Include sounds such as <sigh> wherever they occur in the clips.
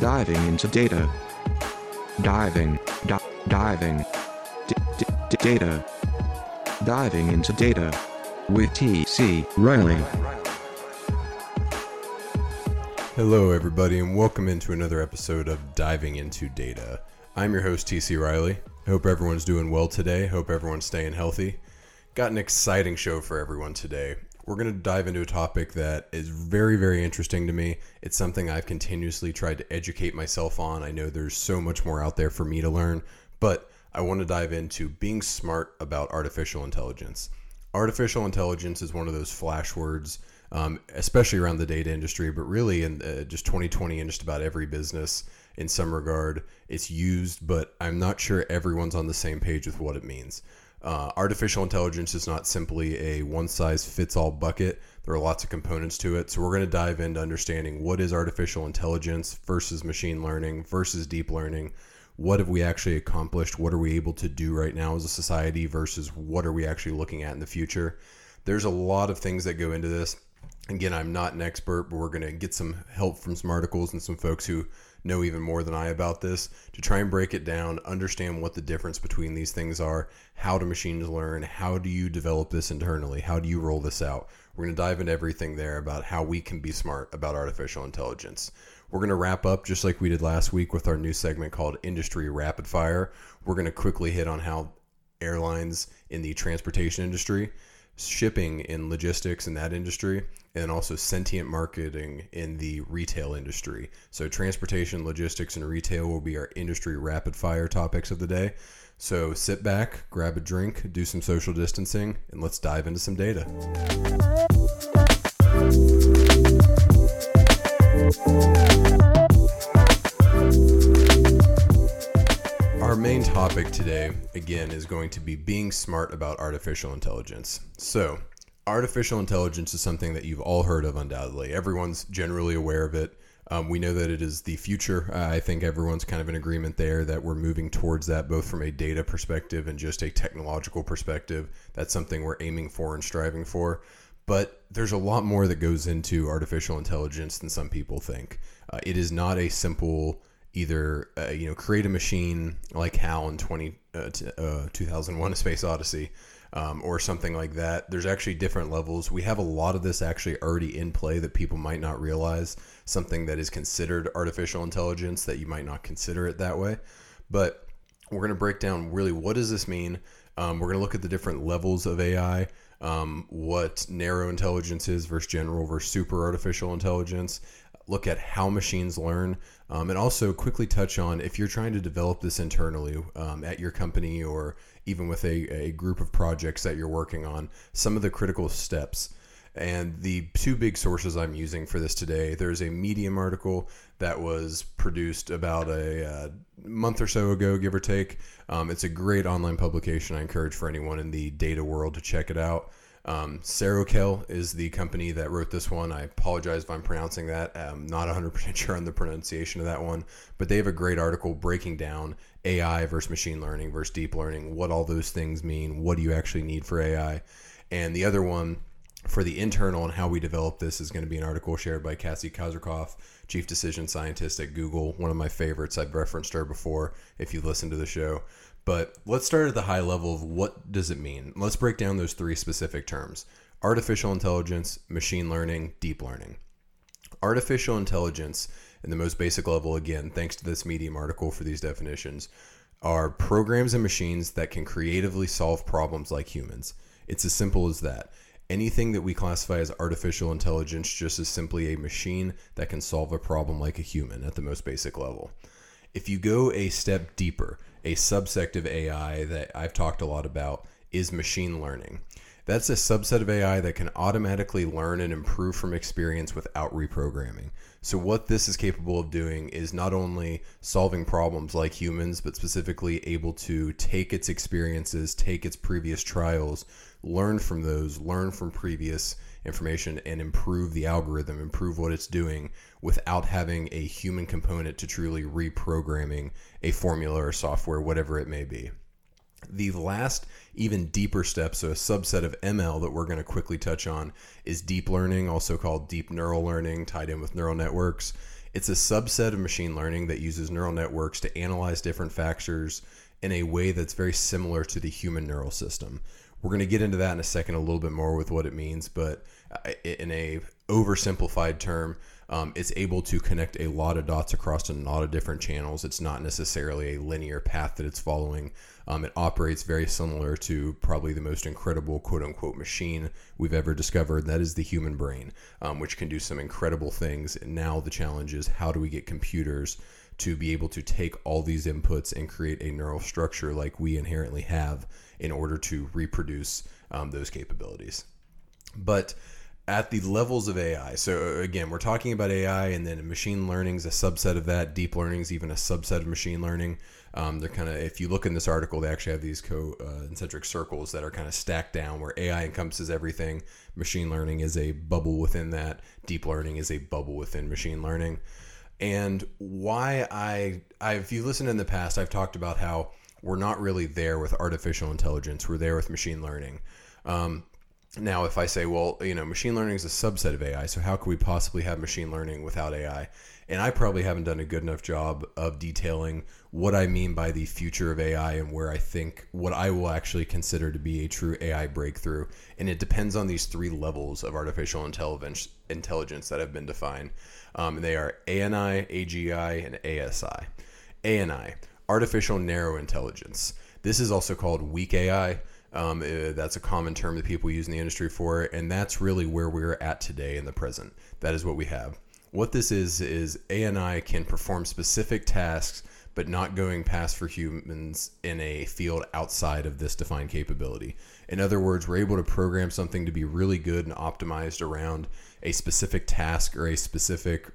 Diving into data. Diving, di- diving. D- d- data. Diving into data. With T.C. Riley. Hello, everybody, and welcome into another episode of Diving into Data. I'm your host, TC Riley. I hope everyone's doing well today. Hope everyone's staying healthy. Got an exciting show for everyone today. We're going to dive into a topic that is very, very interesting to me. It's something I've continuously tried to educate myself on. I know there's so much more out there for me to learn, but I want to dive into being smart about artificial intelligence. Artificial intelligence is one of those flash words um, especially around the data industry, but really in uh, just 2020 in just about every business in some regard. It's used, but I'm not sure everyone's on the same page with what it means. Uh, artificial intelligence is not simply a one size fits all bucket. There are lots of components to it. So, we're going to dive into understanding what is artificial intelligence versus machine learning versus deep learning. What have we actually accomplished? What are we able to do right now as a society versus what are we actually looking at in the future? There's a lot of things that go into this again, I'm not an expert, but we're going to get some help from some articles and some folks who know even more than I about this to try and break it down, understand what the difference between these things are, how do machines learn, how do you develop this internally, how do you roll this out. We're going to dive into everything there about how we can be smart about artificial intelligence. We're going to wrap up just like we did last week with our new segment called Industry Rapid Fire. We're going to quickly hit on how airlines in the transportation industry shipping in logistics in that industry and also sentient marketing in the retail industry. So, transportation, logistics, and retail will be our industry rapid fire topics of the day. So, sit back, grab a drink, do some social distancing, and let's dive into some data. Our main topic today, again, is going to be being smart about artificial intelligence. So, artificial intelligence is something that you've all heard of, undoubtedly. Everyone's generally aware of it. Um, we know that it is the future. Uh, I think everyone's kind of in agreement there that we're moving towards that, both from a data perspective and just a technological perspective. That's something we're aiming for and striving for. But there's a lot more that goes into artificial intelligence than some people think. Uh, it is not a simple either uh, you know create a machine like HAL in 20 uh, uh, 2001: A Space Odyssey. Um, or something like that. There's actually different levels. We have a lot of this actually already in play that people might not realize. Something that is considered artificial intelligence that you might not consider it that way. But we're going to break down really what does this mean. Um, we're going to look at the different levels of AI, um, what narrow intelligence is versus general versus super artificial intelligence, look at how machines learn, um, and also quickly touch on if you're trying to develop this internally um, at your company or even with a, a group of projects that you're working on, some of the critical steps. And the two big sources I'm using for this today there's a Medium article that was produced about a uh, month or so ago, give or take. Um, it's a great online publication. I encourage for anyone in the data world to check it out. Um, is the company that wrote this one. I apologize if I'm pronouncing that. I'm not 100% <laughs> sure on the pronunciation of that one, but they have a great article breaking down AI versus machine learning versus deep learning, what all those things mean, what do you actually need for AI. And the other one for the internal and how we develop this is going to be an article shared by Cassie Kozyrkov, Chief Decision Scientist at Google, one of my favorites. I've referenced her before if you've listened to the show. But let's start at the high level of what does it mean. Let's break down those three specific terms artificial intelligence, machine learning, deep learning. Artificial intelligence, in the most basic level, again, thanks to this Medium article for these definitions, are programs and machines that can creatively solve problems like humans. It's as simple as that. Anything that we classify as artificial intelligence just is simply a machine that can solve a problem like a human at the most basic level. If you go a step deeper, a subsect of AI that I've talked a lot about is machine learning. That's a subset of AI that can automatically learn and improve from experience without reprogramming. So, what this is capable of doing is not only solving problems like humans, but specifically able to take its experiences, take its previous trials, learn from those, learn from previous information, and improve the algorithm, improve what it's doing without having a human component to truly reprogramming a formula or software, whatever it may be. The last, even deeper step, so a subset of ML that we're going to quickly touch on, is deep learning, also called deep neural learning, tied in with neural networks. It's a subset of machine learning that uses neural networks to analyze different factors in a way that's very similar to the human neural system. We're going to get into that in a second a little bit more with what it means, but uh, in a oversimplified term, um, it's able to connect a lot of dots across a lot of different channels. It's not necessarily a linear path that it's following. Um, it operates very similar to probably the most incredible quote unquote machine we've ever discovered. That is the human brain, um, which can do some incredible things. And now the challenge is how do we get computers to be able to take all these inputs and create a neural structure like we inherently have in order to reproduce um, those capabilities. But at the levels of AI. So again, we're talking about AI, and then machine learning is a subset of that. Deep learning is even a subset of machine learning. Um, they're kind of, if you look in this article, they actually have these co-concentric uh, circles that are kind of stacked down, where AI encompasses everything. Machine learning is a bubble within that. Deep learning is a bubble within machine learning. And why I, I, if you listened in the past, I've talked about how we're not really there with artificial intelligence. We're there with machine learning. Um, now, if I say, well, you know, machine learning is a subset of AI, so how could we possibly have machine learning without AI? And I probably haven't done a good enough job of detailing what I mean by the future of AI and where I think what I will actually consider to be a true AI breakthrough. And it depends on these three levels of artificial intelligence that have been defined. Um, they are ANI, AGI, and ASI. ANI, artificial narrow intelligence. This is also called weak AI. Um, uh, that's a common term that people use in the industry for and that's really where we're at today in the present. That is what we have. What this is is ANI can perform specific tasks, but not going past for humans in a field outside of this defined capability. In other words, we're able to program something to be really good and optimized around a specific task or a specific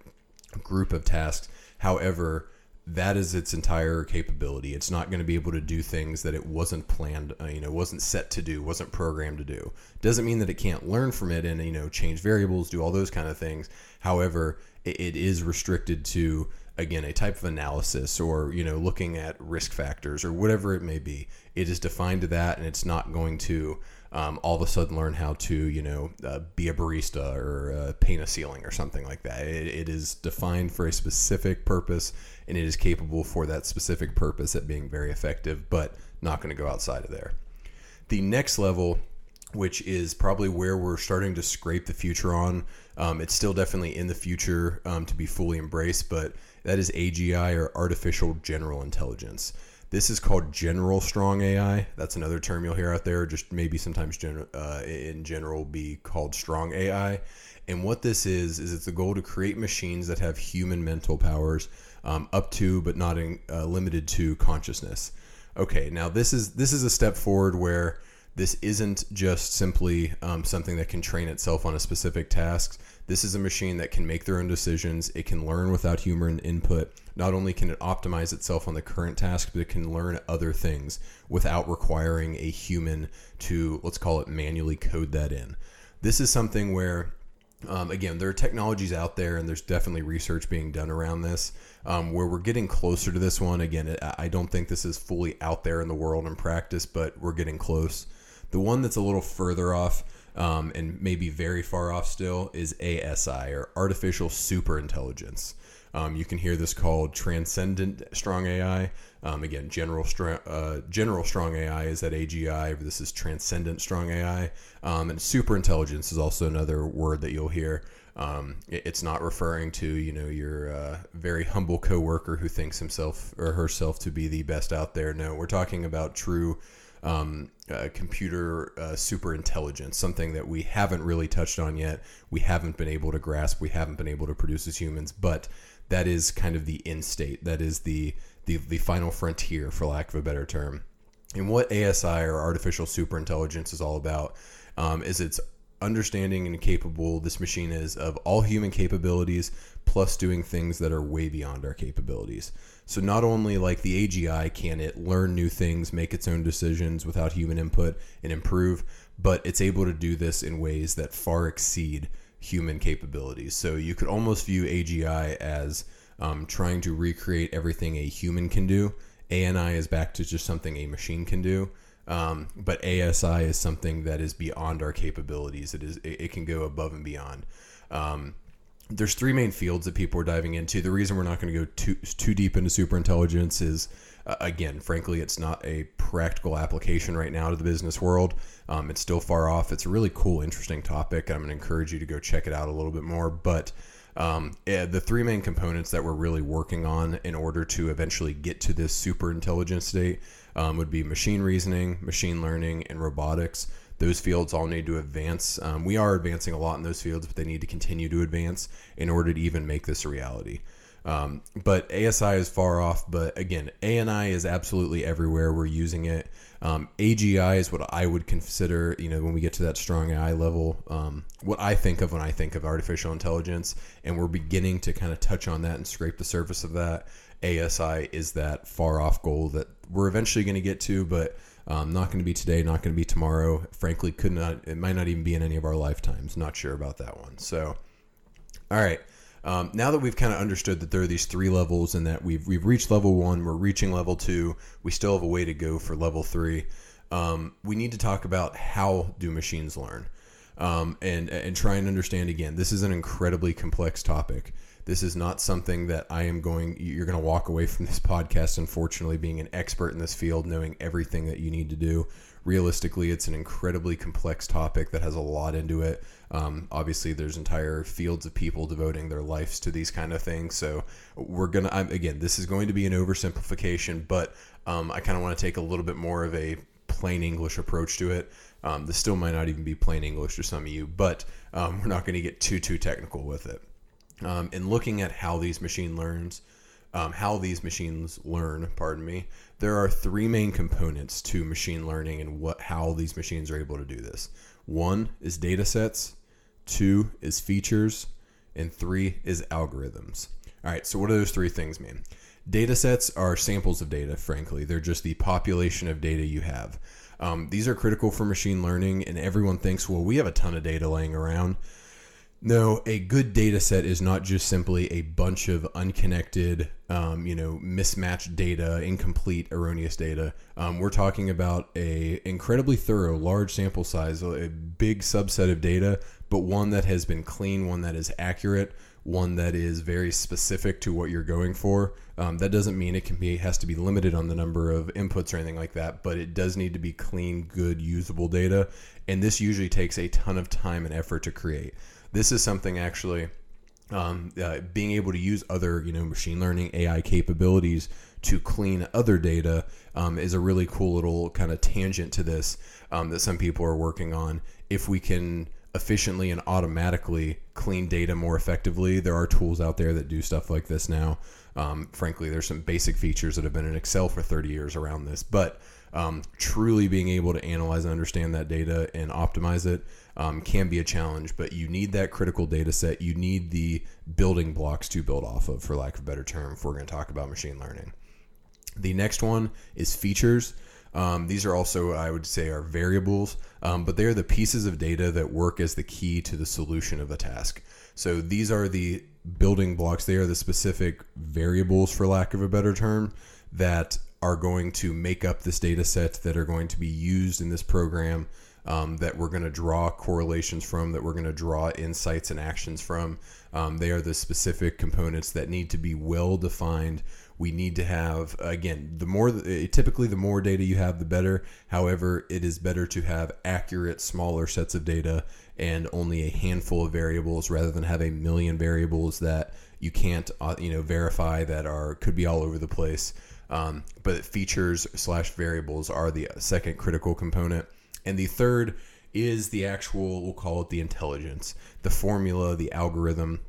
group of tasks. However, that is its entire capability. It's not going to be able to do things that it wasn't planned, uh, you know, wasn't set to do, wasn't programmed to do. Doesn't mean that it can't learn from it and you know change variables, do all those kind of things. However, it, it is restricted to again a type of analysis or you know looking at risk factors or whatever it may be. It is defined to that, and it's not going to um, all of a sudden learn how to, you know, uh, be a barista or uh, paint a ceiling or something like that. It, it is defined for a specific purpose and it is capable for that specific purpose at being very effective, but not going to go outside of there. The next level, which is probably where we're starting to scrape the future on, um, it's still definitely in the future um, to be fully embraced, but that is AGI or artificial general intelligence. This is called general strong AI. That's another term you'll hear out there. Just maybe sometimes gen- uh, in general be called strong AI. And what this is is it's the goal to create machines that have human mental powers um, up to, but not in, uh, limited to, consciousness. Okay, now this is this is a step forward where this isn't just simply um, something that can train itself on a specific task. This is a machine that can make their own decisions. It can learn without human input. Not only can it optimize itself on the current task, but it can learn other things without requiring a human to, let's call it, manually code that in. This is something where, um, again, there are technologies out there, and there's definitely research being done around this, um, where we're getting closer to this one. Again, I don't think this is fully out there in the world in practice, but we're getting close. The one that's a little further off um, and maybe very far off still is ASI or artificial super intelligence. Um, you can hear this called transcendent strong AI. Um, again, general strong uh, general strong AI is at AGI. This is transcendent strong AI, um, and super intelligence is also another word that you'll hear. Um, it, it's not referring to you know your uh, very humble coworker who thinks himself or herself to be the best out there. No, we're talking about true um, uh, computer uh, super intelligence, something that we haven't really touched on yet. We haven't been able to grasp. We haven't been able to produce as humans, but that is kind of the end state. That is the the, the final frontier, for lack of a better term. And what ASI or artificial super intelligence is all about um, is it's understanding and capable this machine is of all human capabilities plus doing things that are way beyond our capabilities. So not only like the AGI can it learn new things, make its own decisions without human input and improve, but it's able to do this in ways that far exceed human capabilities. So you could almost view AGI as um, trying to recreate everything a human can do. ANI is back to just something a machine can do. Um, but ASI is something that is beyond our capabilities. It is it, it can go above and beyond. Um, there's three main fields that people are diving into. The reason we're not going to go too too deep into super intelligence is, uh, again, frankly, it's not a practical application right now to the business world. Um, it's still far off. It's a really cool, interesting topic. I'm going to encourage you to go check it out a little bit more. But um, yeah, the three main components that we're really working on in order to eventually get to this super intelligent state um, would be machine reasoning, machine learning, and robotics those fields all need to advance. Um, we are advancing a lot in those fields, but they need to continue to advance in order to even make this a reality. Um, but ASI is far off. But again, ANI is absolutely everywhere. We're using it. Um, AGI is what I would consider, you know, when we get to that strong AI level, um, what I think of when I think of artificial intelligence. And we're beginning to kind of touch on that and scrape the surface of that. ASI is that far off goal that we're eventually going to get to, but um, not going to be today, not going to be tomorrow. Frankly, could not. It might not even be in any of our lifetimes. Not sure about that one. So, all right. Um, now that we've kind of understood that there are these three levels and that we've we've reached level one, we're reaching level two. We still have a way to go for level three. Um, we need to talk about how do machines learn, um, and and try and understand again. This is an incredibly complex topic. This is not something that I am going, you're going to walk away from this <laughs> podcast, unfortunately, being an expert in this field, knowing everything that you need to do. Realistically, it's an incredibly complex topic that has a lot into it. Um, obviously, there's entire fields of people devoting their lives to these kind of things. So, we're going to, again, this is going to be an oversimplification, but um, I kind of want to take a little bit more of a plain English approach to it. Um, this still might not even be plain English to some of you, but um, we're not going to get too too technical with it um, in looking at how these machine learns, um, how these machines learn, pardon me, there are three main components to machine learning and what how these machines are able to do this. One is data sets, two is features, and three is algorithms. All right, so what do those three things mean? Data sets are samples of data, frankly. They're just the population of data you have. Um, these are critical for machine learning, and everyone thinks, well, we have a ton of data laying around. No, a good data set is not just simply a bunch of unconnected, um, you know, mismatched data, incomplete, erroneous data. Um, we're talking about a incredibly thorough, large sample size, a big subset of data, but one that has been clean, one that is accurate, one that is very specific to what you're going for. Um, that doesn't mean it can be has to be limited on the number of inputs or anything like that, but it does need to be clean, good, usable data. And this usually takes a ton of time and effort to create this is something actually um, uh, being able to use other you know machine learning AI capabilities to clean other data um, is a really cool little kind of tangent to this um, that some people are working on. If we can efficiently and automatically clean data more effectively, there are tools out there that do stuff like this now. Um, frankly, there's some basic features that have been in Excel for 30 years around this, but um, truly being able to analyze and understand that data and optimize it um, can be a challenge, but you need that critical data set. You need the building blocks to build off of, for lack of a better term, if we're going to talk about machine learning. The next one is features. Um, these are also, I would say, are variables, um, but they are the pieces of data that work as the key to the solution of a task. So these are the building blocks. They are the specific variables, for lack of a better term, that are going to make up this data set that are going to be used in this program um, that we're going to draw correlations from, that we're going to draw insights and actions from. Um, they are the specific components that need to be well defined. We need to have, again, the more, typically the more data you have, the better. However, it is better to have accurate, smaller sets of data and only a handful of variables rather than have a million variables that you can't, uh, you know, verify that are, could be all over the place. Um, but features slash variables are the second critical component. And the third is the actual, we'll call it the intelligence, the formula, the algorithm,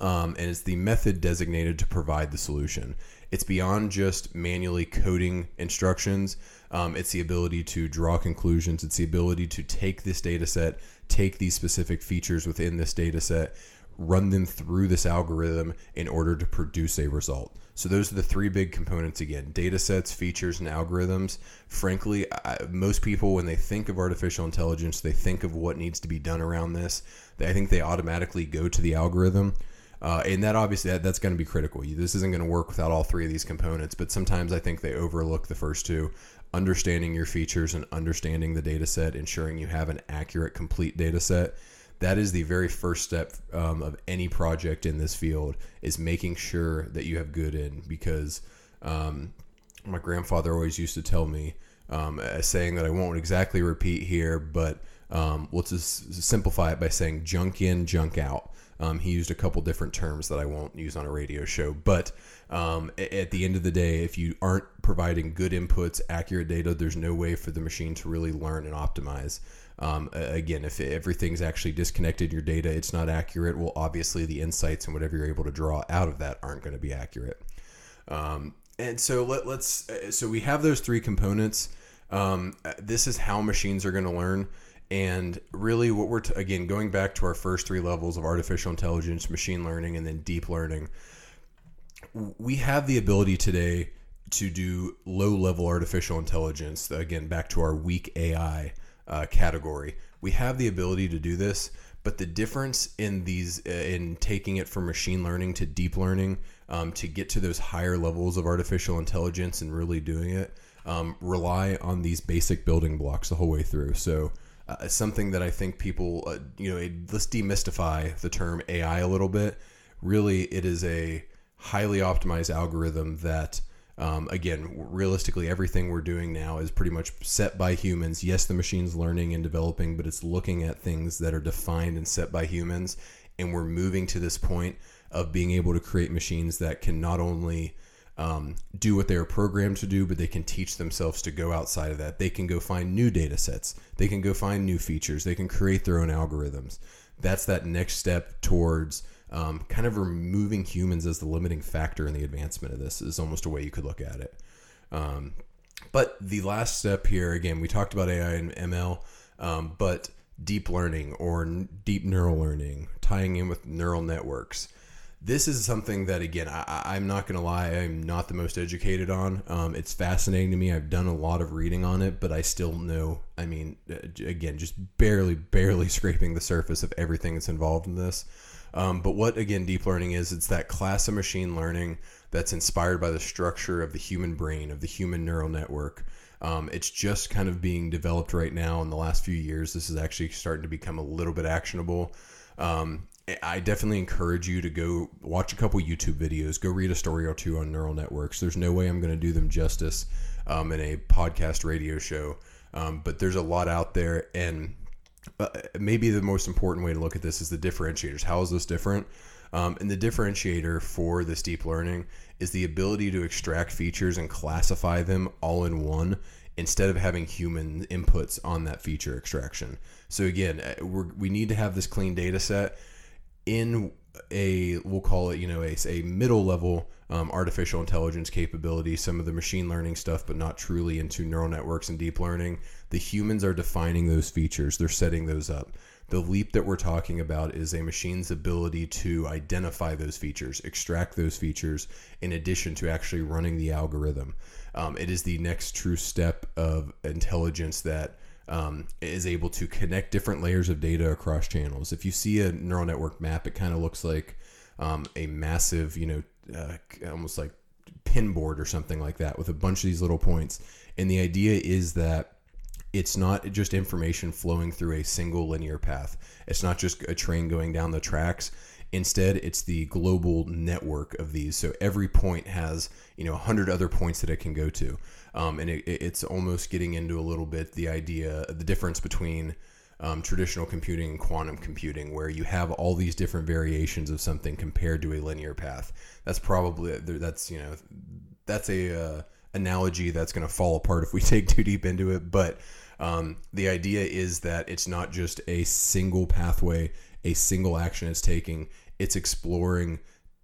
um, and it's the method designated to provide the solution. It's beyond just manually coding instructions. Um, it's the ability to draw conclusions. It's the ability to take this data set, take these specific features within this data set, run them through this algorithm in order to produce a result. So those are the three big components again: data sets, features, and algorithms. Frankly, I, most people when they think of artificial intelligence, they think of what needs to be done around this. I think they automatically go to the algorithm. Uh, and that obviously that, that's going to be critical. This isn't going to work without all three of these components. But sometimes I think they overlook the first two: understanding your features and understanding the data set, ensuring you have an accurate, complete data set that is the very first step um, of any project in this field is making sure that you have good in because um, my grandfather always used to tell me um, a saying that I won't exactly repeat here, but um, let's just simplify it by saying junk in, junk out. Um, he used a couple different terms that I won't use on a radio show, but um, at the end of the day, if you aren't providing good inputs, accurate data, there's no way for the machine to really learn and optimize. Um, again, if everything's actually disconnected, your data, it's not accurate. Well, obviously, the insights and whatever you're able to draw out of that aren't going to be accurate. Um, and so let, us uh, so we have those three components. Um, this is how machines are going to learn. And really, what we're t- again going back to our first three levels of artificial intelligence, machine learning, and then deep learning, we have the ability today to do low level artificial intelligence. Again, back to our weak AI uh, category, we have the ability to do this. But the difference in these, uh, in taking it from machine learning to deep learning, um, to get to those higher levels of artificial intelligence and really doing it, um, rely on these basic building blocks the whole way through. So uh, something that I think people, uh, you know, let's demystify the term AI a little bit. Really, it is a highly optimized algorithm that, um, again, realistically, everything we're doing now is pretty much set by humans. Yes, the machine's learning and developing, but it's looking at things that are defined and set by humans. And we're moving to this point of being able to create machines that can not only um, do what they are programmed to do, but they can teach themselves to go outside of that. They can go find new data sets. They can go find new features. They can create their own algorithms. That's that next step towards um, kind of removing humans as the limiting factor in the advancement of this is almost a way you could look at it. Um, but the last step here, again, we talked about AI and ML, um, but deep learning or deep neural learning, tying in with neural networks. This is something that again I, am not going to lie i'm not the most educated on. Um, it's fascinating to me. I've done a lot of reading on it but i still know i mean uh, again just barely barely <laughs> scraping the surface of everything that's involved in this um, but what again deep learning is it's that class of machine learning that's inspired by the structure of the human brain of the human neural network um, it's just kind of being developed right now in the last few years this is actually starting to become a little bit actionable um, I definitely encourage you to go watch a couple YouTube videos, go read a story or two on neural networks. There's no way I'm going to do them justice um, in a podcast radio show, um, but there's a lot out there. And uh, maybe the most important way to look at this is the differentiators. How is this different? Um, and the differentiator for this deep learning is the ability to extract features and classify them all in one instead of having human inputs on that feature extraction. So again, uh, we need to have this clean data set in a we'll call it you know a, a middle level um, artificial intelligence capability some of the machine learning stuff but not truly into neural networks and deep learning. The humans are defining those features. They're setting those up. The leap that we're talking about is a machine's ability to identify those features extract those features in addition to actually running the algorithm. Um, it is the next true step of intelligence that um, is able to connect different layers of data across channels. If you see a neural network map, it kind of looks like um, a massive, you know, uh, almost like pinboard or something like that with a bunch of these little points. And the idea is that it's not just information flowing through a single linear path. It's not just a train going down the tracks. Instead, it's the global network of these. So every point has, you know, 100 other points that it can go to. Um, and it, it's almost getting into a little bit the idea, the difference between um, traditional computing and quantum computing, where you have all these different variations of something compared to a linear path. That's probably that's you know that's a uh, analogy that's going to fall apart if we <laughs> take too deep into it. But um, the idea is that it's not just a single pathway, a single action it's taking. It's exploring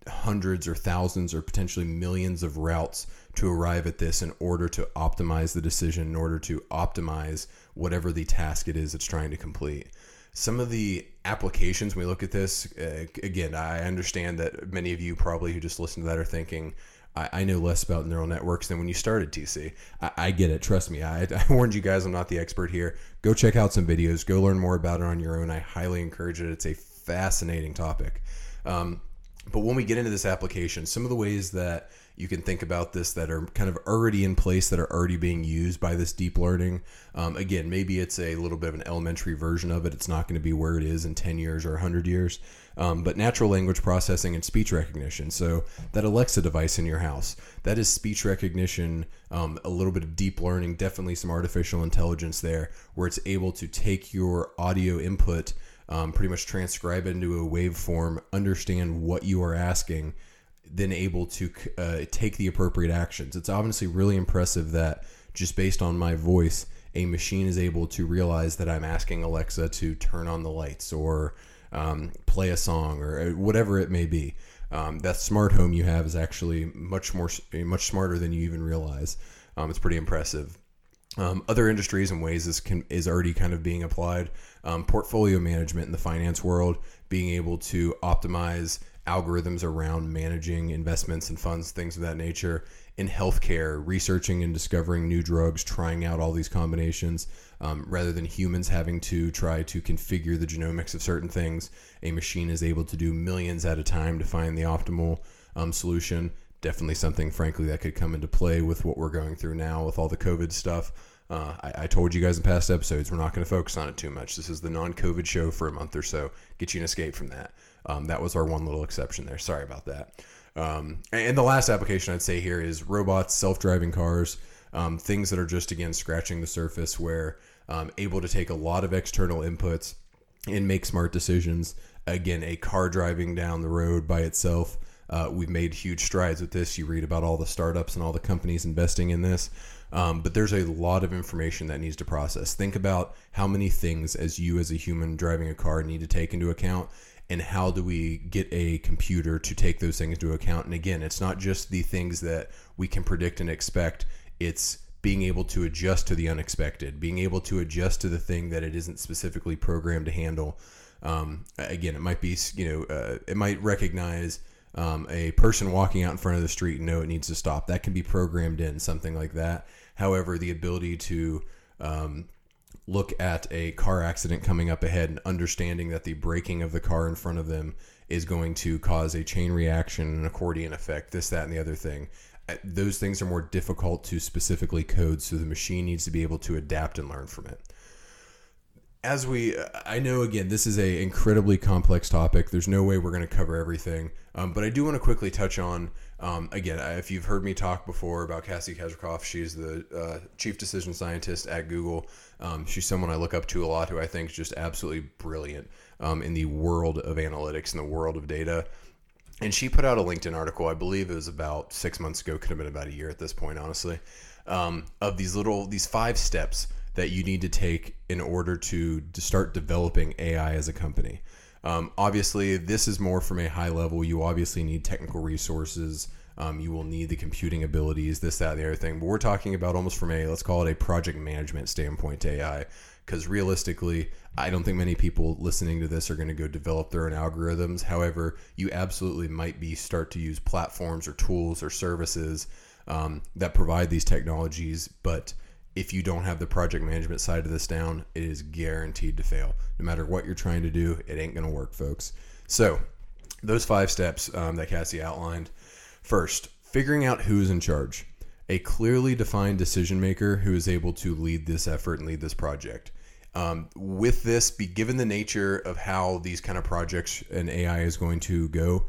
hundreds or thousands or potentially millions of routes to arrive at this in order to optimize the decision, in order to optimize whatever the task it is it's trying to complete. Some of the applications we look at this, uh, again, I understand that many of you probably who just listen to that are thinking, I, I know less about neural networks than when you started TC. I, I get it. Trust me. I, <laughs> I warned you guys I'm not the expert here. Go check out some videos. Go learn more about it on your own. I highly encourage it. It's a fascinating topic. Um, But when we get into this application, some of the ways that you can think about this that are kind of already in place that are already being used by this deep learning. Um, again, maybe it's a little bit of an elementary version of it. It's not going to be where it is in 10 years or 100 years. Um, but natural language processing and speech recognition. So that Alexa device in your house, that is speech recognition, um, a little bit of deep learning, definitely some artificial intelligence there, where it's able to take your audio input, um, pretty much transcribe it into a waveform, understand what you are asking, then able to uh, take the appropriate actions. It's obviously really impressive that just based on my voice, a machine is able to realize that I'm asking Alexa to turn on the lights or um, play a song or uh, whatever it may be. Um, that smart home you have is actually much more much smarter than you even realize. Um, it's pretty impressive. Um, other industries and ways this can is already kind of being applied. Um, portfolio management in the finance world, being able to optimize algorithms around managing investments and funds, things of that nature. In healthcare, researching and discovering new drugs, trying out all these combinations, um, rather than humans having to try to configure the genomics of certain things, a machine is able to do millions at a time to find the optimal um, solution. Definitely something, frankly, that could come into play with what we're going through now with all the COVID stuff. Uh, I, I, told you guys in past episodes, we're not going to focus on it too much. This is the non COVID show for a month or so. Get you an escape from that. Um, that was our one little exception there. Sorry about that. Um, and the last application I'd say here is robots, self driving cars, um, things that are just, again, scratching the surface where um, able to take a lot of external inputs and make smart decisions. Again, a car driving down the road by itself. Uh, we've made huge strides with this. You read about all the startups and all the companies investing in this. Um, but there's a lot of information that needs to process. Think about how many things, as you as a human driving a car, need to take into account and how do we get a computer to take those things into account? And again it's not just the things that we can predict and expect. It's being able to adjust to the unexpected being able to adjust to the thing that it isn't specifically programmed to handle. Um, again it might be you know uh, it might recognize um, a person walking out in front of the street and know it needs to stop. That can be programmed in something like that. However the ability to um, look at a car accident coming up ahead and understanding that the braking of the car in front of them is going to cause a chain reaction, an accordion effect, this, that, and the other thing. Uh, those things are more difficult to specifically code, so the machine needs to be able to adapt and learn from it. As we, I know again, this is a incredibly complex topic. There's no way we're going to cover everything, um, but I do want to quickly touch on um, again, if you've heard me talk before about Cassie Kozyrkov, she's the uh, chief decision scientist at Google. Um, she's someone I look up to a lot, who I think is just absolutely brilliant um, in the world of analytics and the world of data. And she put out a LinkedIn article, I believe it was about six months ago, could have been about a year at this point, honestly, um, of these little these five steps that you need to take in order to, to start developing AI as a company. Um, obviously, this is more from a high level. You obviously need technical resources. Um, you will need the computing abilities, this, that, and the other thing. But we're talking about almost from a, let's call it a project management standpoint AI. Because realistically, I don't think many people listening to this are going to go develop their own algorithms. However, you absolutely might be start to use platforms or tools or services um, that provide these technologies, but if you don't have the project management side of this down, it is guaranteed to fail. No matter what you're trying to do, it ain't going to work, folks. So, those five steps um, that Cassie outlined first, figuring out who's in charge. A clearly defined decision maker who is able to lead this effort and lead this project. Um, with this, be given the nature of how these kind of projects and AI is going to go,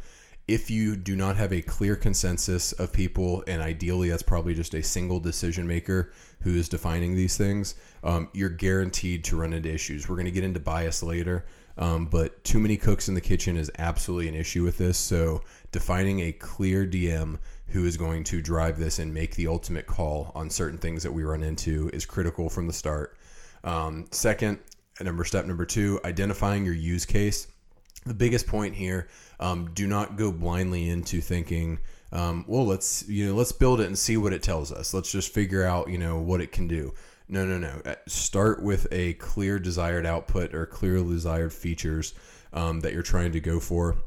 if you do not have a clear consensus of people, and ideally that's probably just a single decision maker who is defining these things, um, you're guaranteed to run into issues. We're going to get into bias later, um, but too many cooks in the kitchen is absolutely an issue with this. So defining a clear DM who is going to drive this and make the ultimate call on certain things that we run into is critical from the start. Um, second, number step number two, identifying your use case. The biggest point here um, do not go blindly into thinking, um, well, let's you know, let's build it and see what it tells us. Let's just figure out you know what it can do. No, no, no. Uh, start with a clear desired output or clear desired features um, that you're trying to go for,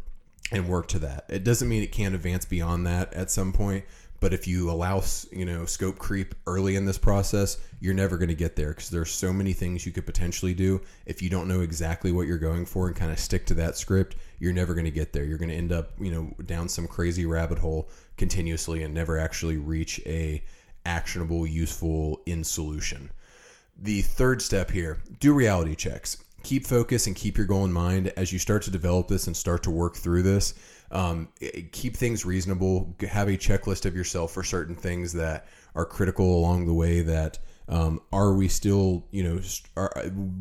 and work to that. It doesn't mean it can't advance beyond that at some point, But if you allow, you know, scope creep early in this process, you're never going to get there because there's so many things you could potentially do. If you don't know exactly what you're going for and kind of stick to that script, you're never going to get there. You're going to end up, you know, down some crazy rabbit hole continuously and never actually reach a actionable, useful in solution. The third step here do reality checks. Keep focus and keep your goal in mind as you start to develop this and start to work through this. Um, keep things reasonable. Have a checklist of yourself for certain things that are critical along the way. That um, are we still, you know, are,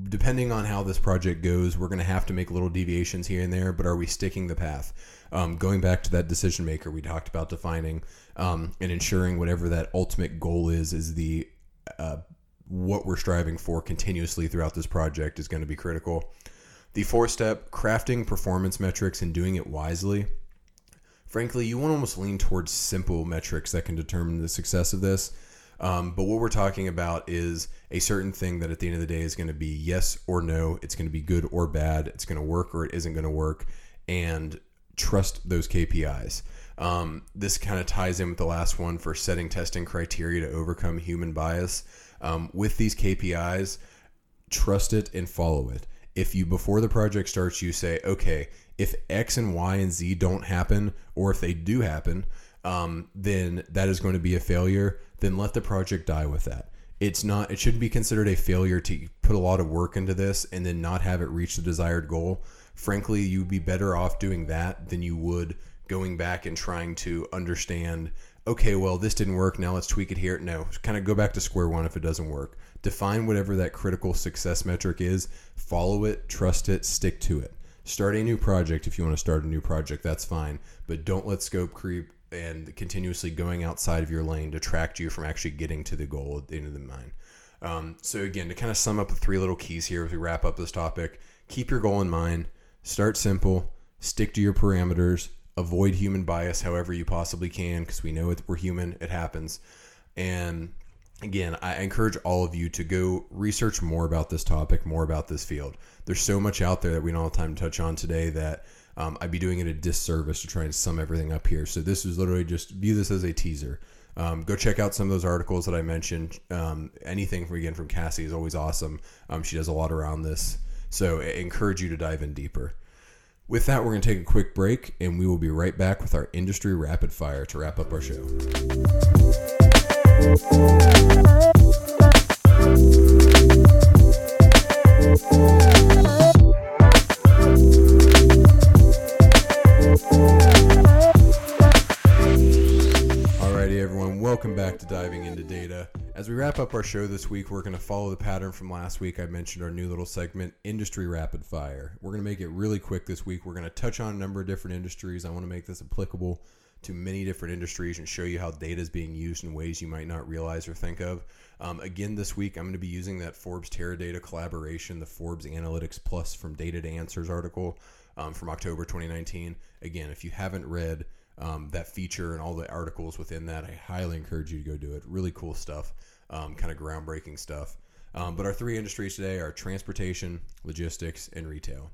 depending on how this project goes, we're going to have to make little deviations here and there, but are we sticking the path? Um, going back to that decision maker we talked about defining um, and ensuring whatever that ultimate goal is is the uh, what we're striving for continuously throughout this project is going to be critical. The fourth step, crafting performance metrics and doing it wisely. Frankly, you want to almost lean towards simple metrics that can determine the success of this. Um, but what we're talking about is a certain thing that at the end of the day is going to be yes or no. It's going to be good or bad. It's going to work or it isn't going to work. And trust those KPIs. Um, this kind of ties in with the last one for setting testing criteria to overcome human bias. Um, with these KPIs, trust it and follow it. If you before the project starts, you say, okay, if X and Y and Z don't happen, or if they do happen, um, then that is going to be a failure. Then let the project die with that. It's not. It shouldn't be considered a failure to put a lot of work into this and then not have it reach the desired goal. Frankly, you'd be better off doing that than you would going back and trying to understand. Okay, well, this didn't work. Now let's tweak it here. No, kind of go back to square one if it doesn't work. Define whatever that critical success metric is. Follow it, trust it, stick to it. Start a new project if you want to start a new project. That's fine, but don't let scope creep and continuously going outside of your lane detract you from actually getting to the goal at the end of the mine. Um, so again, to kind of sum up the three little keys here as we wrap up this topic, keep your goal in mind. Start simple. Stick to your parameters. Avoid human bias however you possibly can because we know it, we're human. It happens. And again, I encourage all of you to go research more about this topic, more about this field. There's so much out there that we don't have time to touch on today that um, I'd be doing it a disservice to try and sum everything up here. So this is literally just view this as a teaser. Um, go check out some of those articles that I mentioned. Um, anything from again from Cassie is always awesome. Um, she does a lot around this, so I encourage you to dive in deeper. With that, we're going to take a quick break, and we will be right back with our industry rapid fire to wrap up our show. Welcome back to Diving into Data. As we wrap up our show this week, we're going to follow the pattern from last week. I mentioned our new little segment, Industry Rapid Fire. We're going to make it really quick this week. We're going to touch on a number of different industries. I want to make this applicable to many different industries and show you how data is being used in ways you might not realize or think of. Um, again, this week, I'm going to be using that Forbes Teradata collaboration, the Forbes Analytics Plus from Data to Answers article um, from October 2019. Again, if you haven't read, um, that feature and all the articles within that. I highly encourage you to go do it. Really cool stuff, um, kind of groundbreaking stuff. Um, but our three industries today are transportation, logistics, and retail.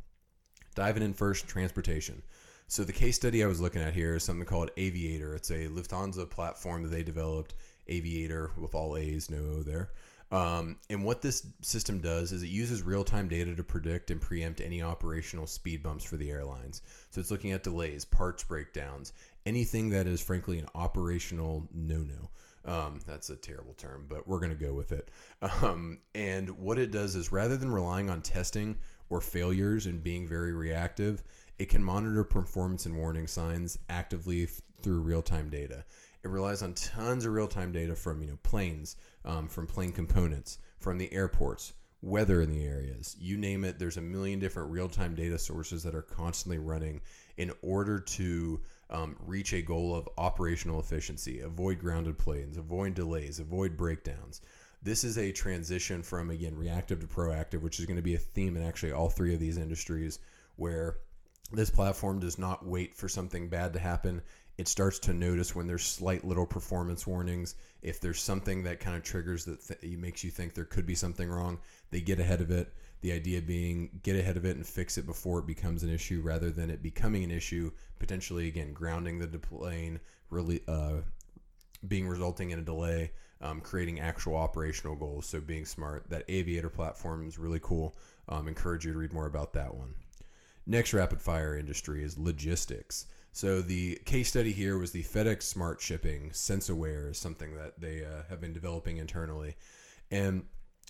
Diving in first, transportation. So the case study I was looking at here is something called Aviatar. It's a Lufthansa platform that they developed. Aviatar with all A's, no O there. Um, and what this system does is it uses real time data to predict and preempt any operational speed bumps for the airlines. So it's looking at delays, parts breakdowns, anything that is frankly an operational no no. Um, that's a terrible term, but we're going to go with it. Um, and what it does is rather than relying on testing or failures and being very reactive, it can monitor performance and warning signs actively f- through real time data. It relies on tons of real time data from you know planes, um, from plane components, from the airports, weather in the areas, you name it. There's a million different real time data sources that are constantly running in order to um, reach a goal of operational efficiency, avoid grounded planes, avoid delays, avoid breakdowns. This is a transition from again reactive to proactive, which is going to be a theme in actually all three of these industries, where this platform does not wait for something bad to happen. It starts to notice when there's slight little performance warnings. If there's something that kind of triggers that th- makes you think there could be something wrong, they get ahead of it. The idea being get ahead of it and fix it before it becomes an issue rather than it becoming an issue, potentially, again, grounding the plane, really uh, being resulting in a delay, um, creating actual operational goals. So being smart. That Aviatar platform is really cool. Um, encourage you to read more about that one. Next rapid fire industry is logistics. So the case study here was the FedEx Smart Shipping SenseAware is something that they uh, have been developing internally, and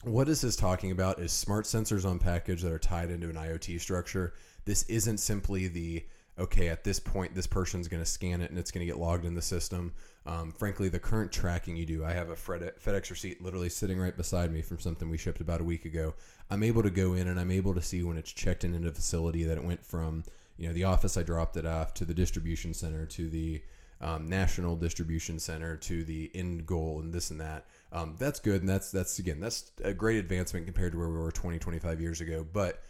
what this is talking about is smart sensors on package that are tied into an IoT structure. This isn't simply the okay, at this point, this person's going to scan it and it's going to get logged in the system. Um, frankly, the current tracking you do, I have a FedEx receipt literally sitting right beside me from something we shipped about a week ago. I'm able to go in and I'm able to see when it's checked in into a facility that it went from, you know, the office I dropped it off to the distribution center to the um, national distribution center to the end goal and this and that. Um, that's good. And that's, that's again, that's a great advancement compared to where we were 20, 25 years ago. But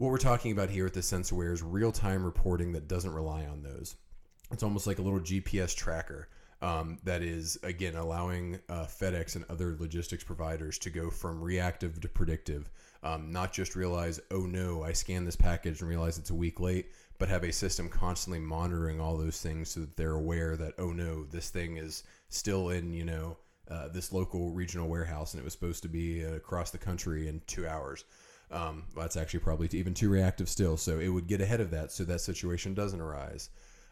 what we're talking about here with the SenseAware is real time reporting that doesn't rely on those. It's almost like a little GPS tracker um, that is, again, allowing uh, FedEx and other logistics providers to go from reactive to predictive. Um, not just realize, oh no, I scanned this package and realize it's a week late, but have a system constantly monitoring all those things so that they're aware that, oh no, this thing is still in, you know, uh, this local regional warehouse and it was supposed to be across the country in two hours. Um, that's actually probably even too reactive still. So it would get ahead of that so that situation doesn't arise.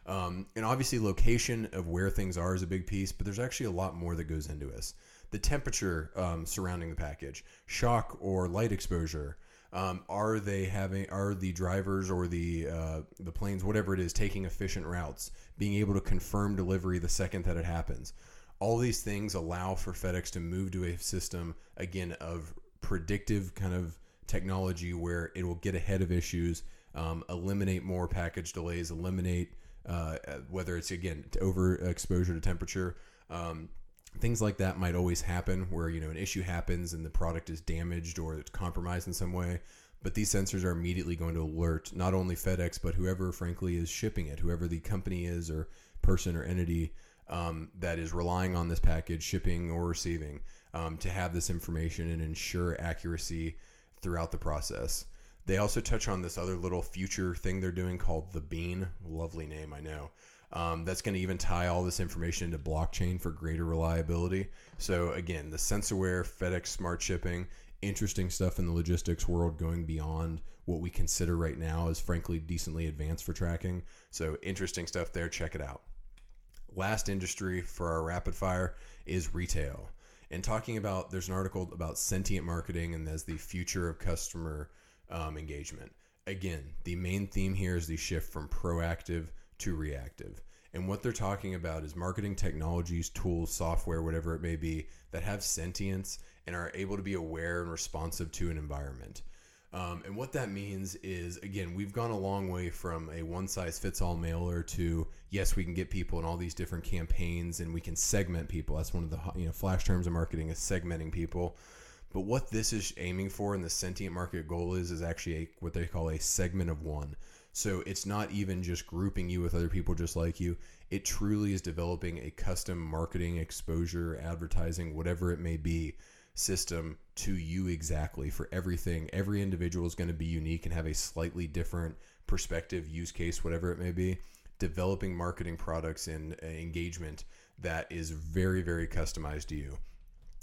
Um, and obviously, location of where things are is a big piece, but there's actually a lot more that goes into this. The temperature um, surrounding the package, shock or light exposure. Um, are they having? Are the drivers or the uh, the planes, whatever it is, taking efficient routes? Being able to confirm delivery the second that it happens. All these things allow for FedEx to move to a system again of predictive kind of technology where it will get ahead of issues, um, eliminate more package delays, eliminate uh, whether it's again overexposure to temperature. Um, things like that might always happen where you know an issue happens and the product is damaged or it's compromised in some way but these sensors are immediately going to alert not only FedEx but whoever frankly is shipping it whoever the company is or person or entity um, that is relying on this package shipping or receiving um, to have this information and ensure accuracy throughout the process. They also touch on this other little future thing they're doing called the Bean. Lovely name, I know. Um, that's going to even tie all this information into blockchain for greater reliability. So again, the SenseAware, FedEx Smart Shipping, interesting stuff in the logistics world going beyond what we consider right now as frankly decently advanced for tracking. So interesting stuff there. Check it out. Last industry for our rapid fire is retail and talking about there's an article about sentient marketing and as the future of customer um, engagement. Again, the main theme here is the shift from proactive to reactive. And what they're talking about is marketing technologies, tools, software, whatever it may be, that have sentience and are able to be aware and responsive to an environment. Um, and what that means is, again, we've gone a long way from a one size fits all mailer to yes, we can get people in all these different campaigns and we can segment people. That's one of the you know flash terms of marketing is segmenting people. But what this is aiming for and the sentient market goal is is actually a, what they call a segment of one. So it's not even just grouping you with other people just like you. It truly is developing a custom marketing, exposure, advertising, whatever it may be system to you exactly for everything. Every individual is going to be unique and have a slightly different perspective, use case, whatever it may be. Developing marketing products and uh, engagement that is very, very customized to you.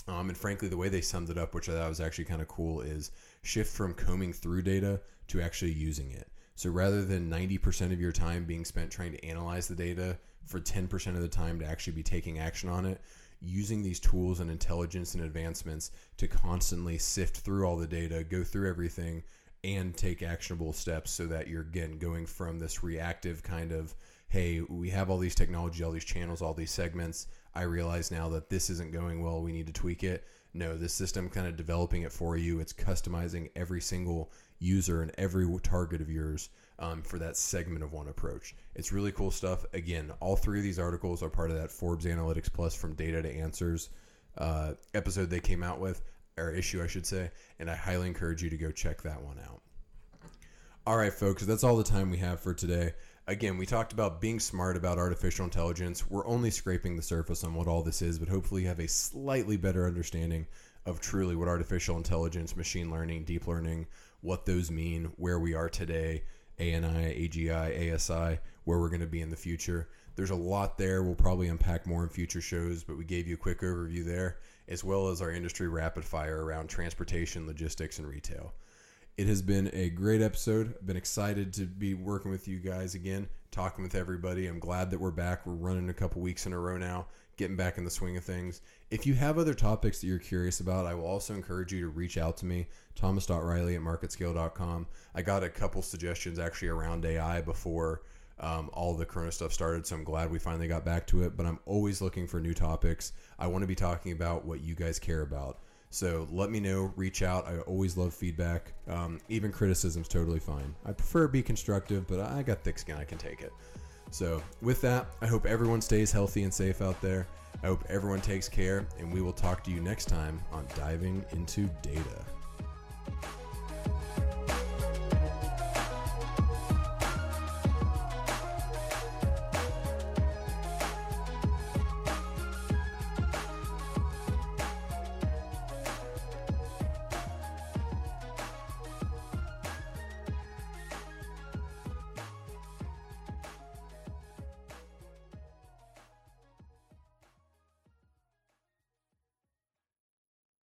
Um, and frankly, the way they summed it up, which I thought was actually kind of cool, is shift from combing through data to actually using it. So rather than 90% of your time being spent trying to analyze the data, for 10% of the time to actually be taking action on it, using these tools and intelligence and advancements to constantly sift through all the data, go through everything, and take actionable steps so that you're again going from this reactive kind of hey we have all these technology all these channels all these segments i realize now that this isn't going well we need to tweak it no this system kind of developing it for you it's customizing every single user and every target of yours um, for that segment of one approach. It's really cool stuff. Again, all three of these articles are part of that Forbes Analytics Plus from Data to Answers uh, episode they came out with, or issue, I should say, and I highly encourage you to go check that one out. All right, folks, that's all the time we have for today. Again, we talked about being smart about artificial intelligence. We're only scraping the surface on what all this is, but hopefully you have a slightly better understanding of truly what artificial intelligence, machine learning, deep learning, what those mean, where we are today, ANI, AGI, ASI, where we're going to be in the future. There's a lot there. We'll probably unpack more in future shows, but we gave you a quick overview there, as well as our industry rapid fire around transportation, logistics, and retail. It has been a great episode. I've been excited to be working with you guys again, talking with everybody. I'm glad that we're back. We're running a couple weeks in a row now, getting back in the swing of things. If you have other topics that you're curious about, I will also encourage you to reach out to me, thomas.riley at marketscale.com. I got a couple suggestions actually around AI before um, all the Corona stuff started. So I'm glad we finally got back to it. But I'm always looking for new topics. I want to be talking about what you guys care about. So let me know, reach out. I always love feedback. Um, even criticism's totally fine. I prefer to be constructive, but I got thick skin. I can take it. So, with that, I hope everyone stays healthy and safe out there. I hope everyone takes care, and we will talk to you next time on Diving into Data.